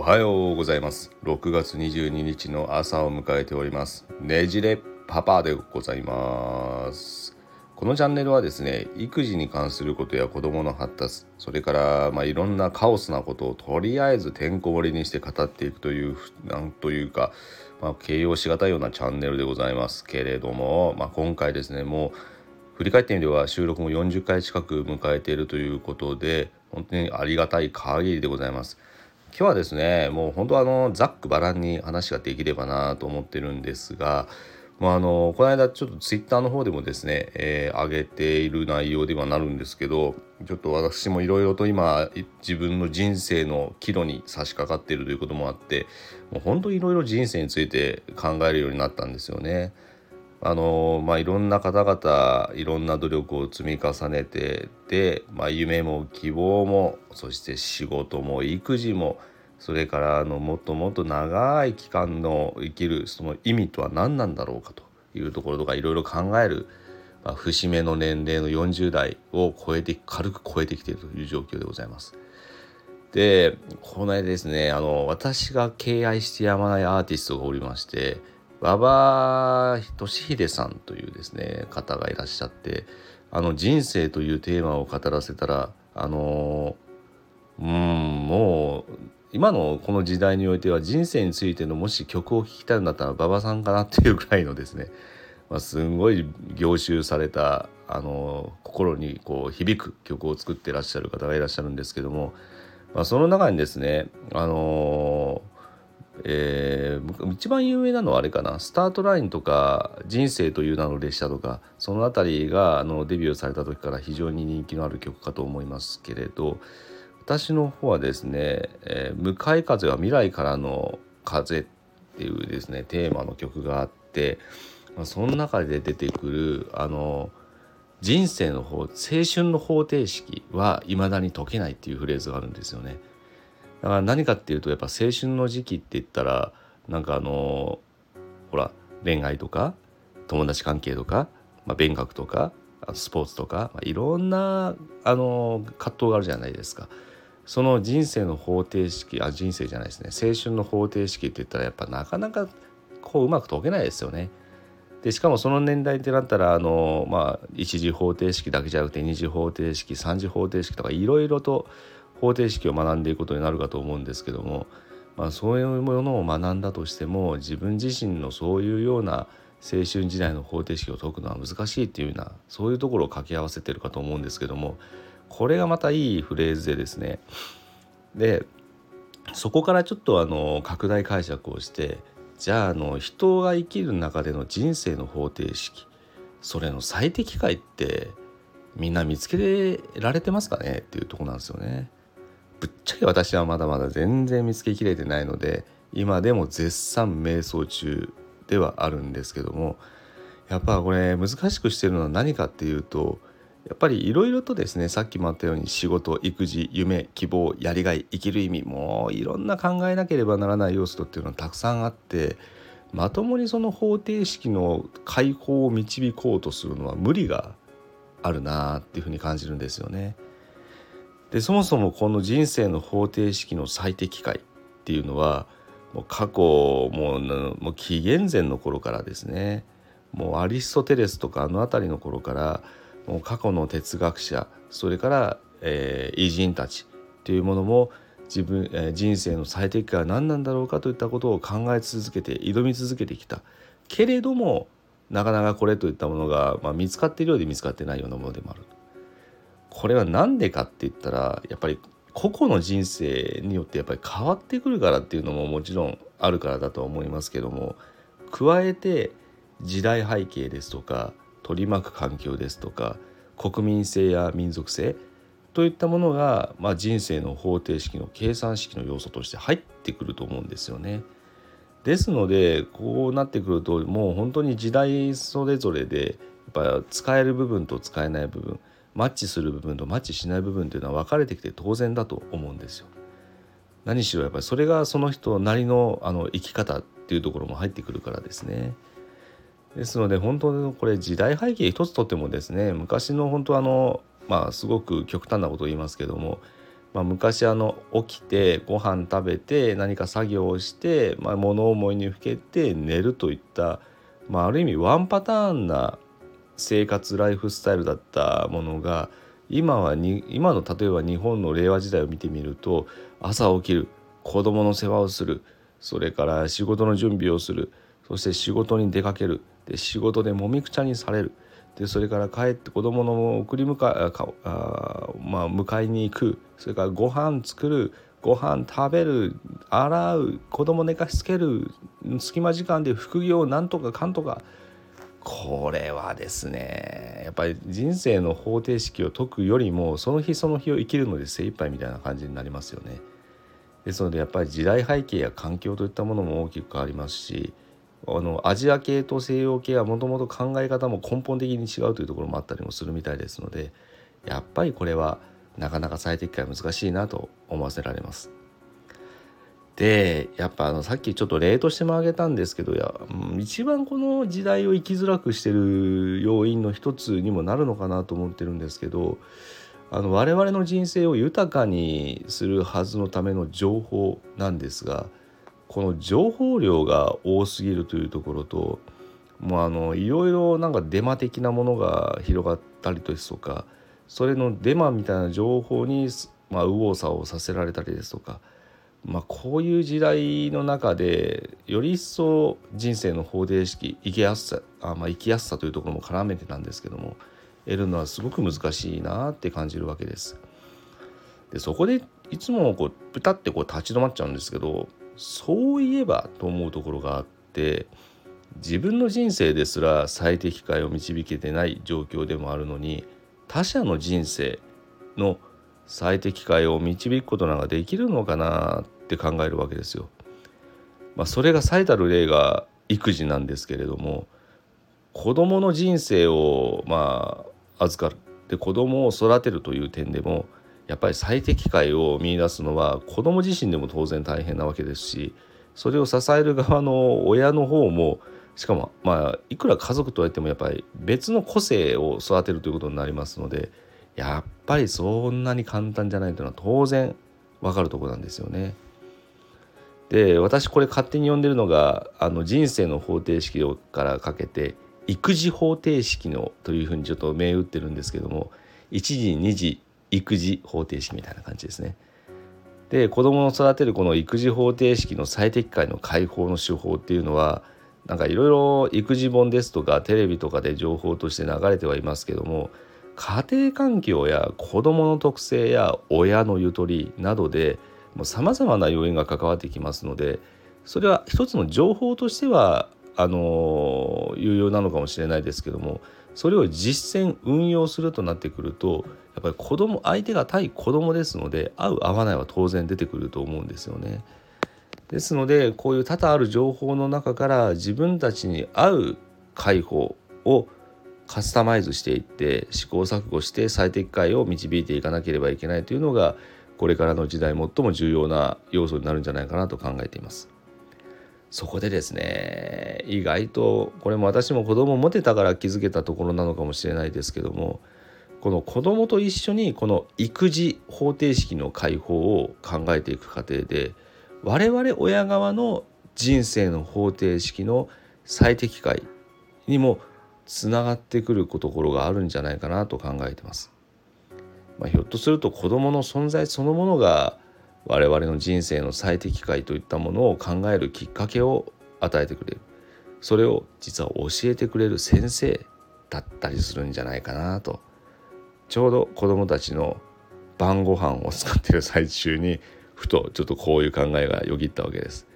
おはようございます。6月22日の朝を迎えております。ねじれパパでございます。このチャンネルはですね育児に関することや子供の発達それからまあいろんなカオスなことをとりあえずてんこ盛りにして語っていくというなんというか、まあ、形容しがたいようなチャンネルでございます。けれども、まあ、今回ですねもう振り返ってみれば収録も40回近く迎えているということで本当にありがたい限りでございます。今日はですねもう本当あのざっくばらんに話ができればなと思ってるんですが、まあ、あのこの間ちょっとツイッターの方でもですね、えー、上げている内容ではなるんですけどちょっと私もいろいろと今自分の人生の岐路に差し掛かっているということもあってもう本当いろいろ人生について考えるようになったんですよね。あのまあ、いろんな方々いろんな努力を積み重ねてで、まあ、夢も希望もそして仕事も育児もそれからあのもっともっと長い期間の生きるその意味とは何なんだろうかというところとかいろいろ考える、まあ、節目の年齢の40代を超えて軽く超えてきているという状況でございます。でこの間ですねあの私が敬愛してやまないアーティストがおりまして馬場俊秀さんというですね方がいらっしゃってあの人生というテーマを語らせたらあのうんもう今のこの時代においては人生についてのもし曲を聴きたいんだったら馬場さんかなっていうぐらいのですね、まあ、すんごい凝集されたあの心にこう響く曲を作ってらっしゃる方がいらっしゃるんですけども、まあ、その中にですねあのえー、一番有名なのはあれかな「スタートライン」とか「人生という名の列車」とかその辺りがあのデビューされた時から非常に人気のある曲かと思いますけれど私の方はですね「えー、向かい風は未来からの風」っていうですねテーマの曲があって、ま、その中で出てくるあの人生の方青春の方程式はいまだに解けないっていうフレーズがあるんですよね。だから何かっていうとやっぱ青春の時期って言ったらなんかあのほら恋愛とか友達関係とか、まあ、勉学とかスポーツとか、まあ、いろんなあの葛藤があるじゃないですか。その人生の方程式あ人生じゃないですね青春の方程式って言ったらやっぱなかなかこううまく解けないですよね。でしかもその年代ってなったらあの、まあ、一次方程式だけじゃなくて二次方程式三次方程式とかいろいろと方程式を学んでいくことになるかと思うんですけども、まあ、そういうものを学んだとしても自分自身のそういうような青春時代の方程式を解くのは難しいっていうようなそういうところを掛け合わせてるかと思うんですけどもこれがまたいいフレーズでですねでそこからちょっとあの拡大解釈をしてじゃああの人が生きる中での人生の方程式それの最適解ってみんな見つけられてますかねっていうとこなんですよね。ぶっちゃけ私はまだまだ全然見つけきれてないので今でも絶賛瞑想中ではあるんですけどもやっぱこれ難しくしてるのは何かっていうとやっぱりいろいろとですねさっきもあったように仕事育児夢希望やりがい生きる意味もういろんな考えなければならない要素っていうのはたくさんあってまともにその方程式の解放を導こうとするのは無理があるなっていうふうに感じるんですよね。でそもそもこの人生の方程式の最適解っていうのはもう過去もうもう紀元前の頃からですねもうアリストテレスとかあの辺りの頃からもう過去の哲学者それから、えー、偉人たちというものも自分、えー、人生の最適解は何なんだろうかといったことを考え続けて挑み続けてきたけれどもなかなかこれといったものが、まあ、見つかっているようで見つかってないようなものでもある。これは何でかって言ったらやっぱり個々の人生によってやっぱり変わってくるからっていうのももちろんあるからだとは思いますけども加えて時代背景ですとか取り巻く環境ですとか国民性や民族性といったものが、まあ、人生の方程式の計算式の要素として入ってくると思うんですよね。ですのでこうなってくるともう本当に時代それぞれでやっぱ使える部分と使えない部分マッチする部分とマッチしない部分というのは分かれてきて当然だと思うんですよ。何しろやっぱりそれがその人なりのあの生き方っていうところも入ってくるからですね。ですので本当にこれ時代背景一つとってもですね昔の本当あのまあすごく極端なことを言いますけどもまあ、昔あの起きてご飯食べて何か作業をして、まあ、物思いにふけて寝るといった、まあ、ある意味ワンパターンな生活ライフスタイルだったものが今はに今の例えば日本の令和時代を見てみると朝起きる子供の世話をするそれから仕事の準備をするそして仕事に出かけるで仕事でもみくちゃにされるでそれから帰って子供の送り迎えあまあ、迎えに行くそれからご飯作るご飯食べる洗う子供寝かしつける隙間時間で副業なんとかかんとかこれはですねやっぱり人生の方程式を解くよりもその日その日を生きるので精一杯みたいな感じになりますよね。ですのでやっぱり時代背景や環境といったものも大きく変わりますしあのアジア系と西洋系はもともと考え方も根本的に違うというところもあったりもするみたいですのでやっぱりこれはなかなか最適化は難しいなと思わせられます。でやっぱあのさっきちょっと例としても挙げたんですけどや一番この時代を生きづらくしてる要因の一つにもなるのかなと思ってるんですけどあの我々の人生を豊かにするはずのための情報なんですがこの情報量が多すぎるというところともうあのいろいろなんかデマ的なものが広がったりですとかそれのデマみたいな情報に、まあ、右往左往させられたりですとか、まあ、こういう時代の中でより一層人生の方程式生きやすさあ、まあ、生きやすさというところも絡めてなんですけども得るのはすごく難しいなって感じるわけです。でそこでいつもこうプタってこう立ち止まっちゃうんですけどそういえばと思うところがあって自分の人生ですら最適解を導けてない状況でもあるのに他者の人生の最適解を導くことなんかできるのかなって考えるわけですよ。まあ、それが最たる例が育児なんですけれども子どもの人生をまあ預かるで子どもを育てるという点でもやっぱり最適解を見いだすのは子ども自身でも当然大変なわけですしそれを支える側の親の方もしかもまあいくら家族とはいってもやっぱり別の個性を育てるということになりますのでやっぱりそんなに簡単じゃないというのは当然わかるとこなんですよね。で私これ勝手に呼んでるのがあの人生の方程式からかけて育児方程式のというふうにちょっと銘打ってるんですけども1時2時育児方程式みたいな感じですね。で子供を育てるこの育児方程式の最適解の解放の手法っていうのはなんかいろいろ育児本ですとかテレビとかで情報として流れてはいますけども家庭環境や子どもの特性や親のゆとりなどでさまざまな要因が関わってきますのでそれは一つの情報としてはあの有用なのかもしれないですけどもそれを実践運用するとなってくるとやっぱり子供相手が対子供ですので合う合わないは当然出てくると思うんですよね。ですのでこういう多々ある情報の中から自分たちに合う解放をカスタマイズしていって試行錯誤して最適解を導いていかなければいけないというのがこれからの時代最も重要な要素になるんじゃないかなと考えています。そこでですね意外とこれも私も子供を持てたから気づけたところなのかもしれないですけどもこの子供と一緒にこの育児方程式の解放を考えていく過程で我々親側の人生の方程式の最適解にもつながってくるところがあるんじゃないかなと考えてます。まあ、ひょっとすると子どもの存在そのものが我々の人生の最適解といったものを考えるきっかけを与えてくれるそれを実は教えてくれる先生だったりするんじゃないかなとちょうど子どもたちの晩ご飯を使ってる最中にふとちょっとこういう考えがよぎったわけです。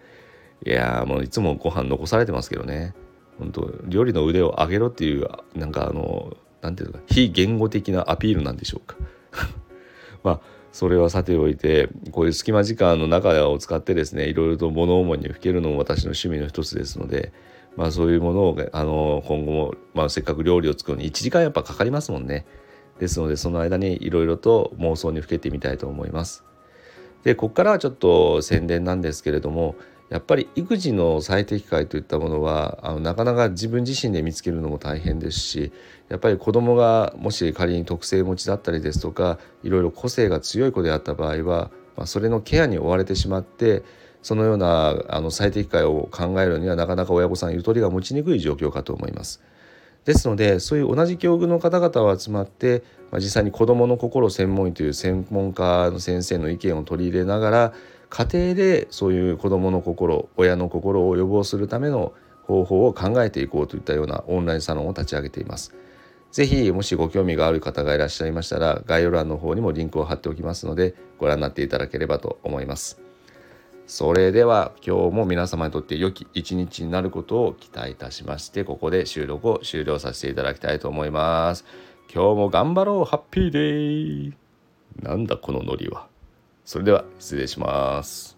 いやもういつもご飯残されてますけどね本当料理の腕を上げろっていうなんかあの何て言うか非言語的なアピールなんでしょうか。まあそれはさておいてこういう隙間時間の中を使ってですねいろいろと物思いにふけるのも私の趣味の一つですので、まあ、そういうものをあの今後も、まあ、せっかく料理を作るのに1時間やっぱかかりますもんね。ですのでその間にいろいろと妄想にふけてみたいと思います。でここからはちょっと宣伝なんですけれどもやっぱり育児の最適解といったものはあのなかなか自分自身で見つけるのも大変ですしやっぱり子供がもし仮に特性持ちだったりですとかいろいろ個性が強い子であった場合は、まあ、それのケアに追われてしまってそのようなあの最適解を考えるにはなかなか親御さんゆとりが持ちにくい状況かと思います。ですのでそういう同じ境遇の方々を集まって、まあ、実際に子どもの心専門医という専門家の先生の意見を取り入れながら家庭でそういう子どもの心親の心を予防するための方法を考えていこうといったようなオンラインサロンを立ち上げています。ぜひもしご興味がある方がいらっしゃいましたら概要欄の方にもリンクを貼っておきますのでご覧になっていただければと思います。それでは今日も皆様にとって良き一日になることを期待いたしましてここで収録を終了させていただきたいと思います。今日も頑張ろうハッピーデーなんだこのノリは。それでは失礼します。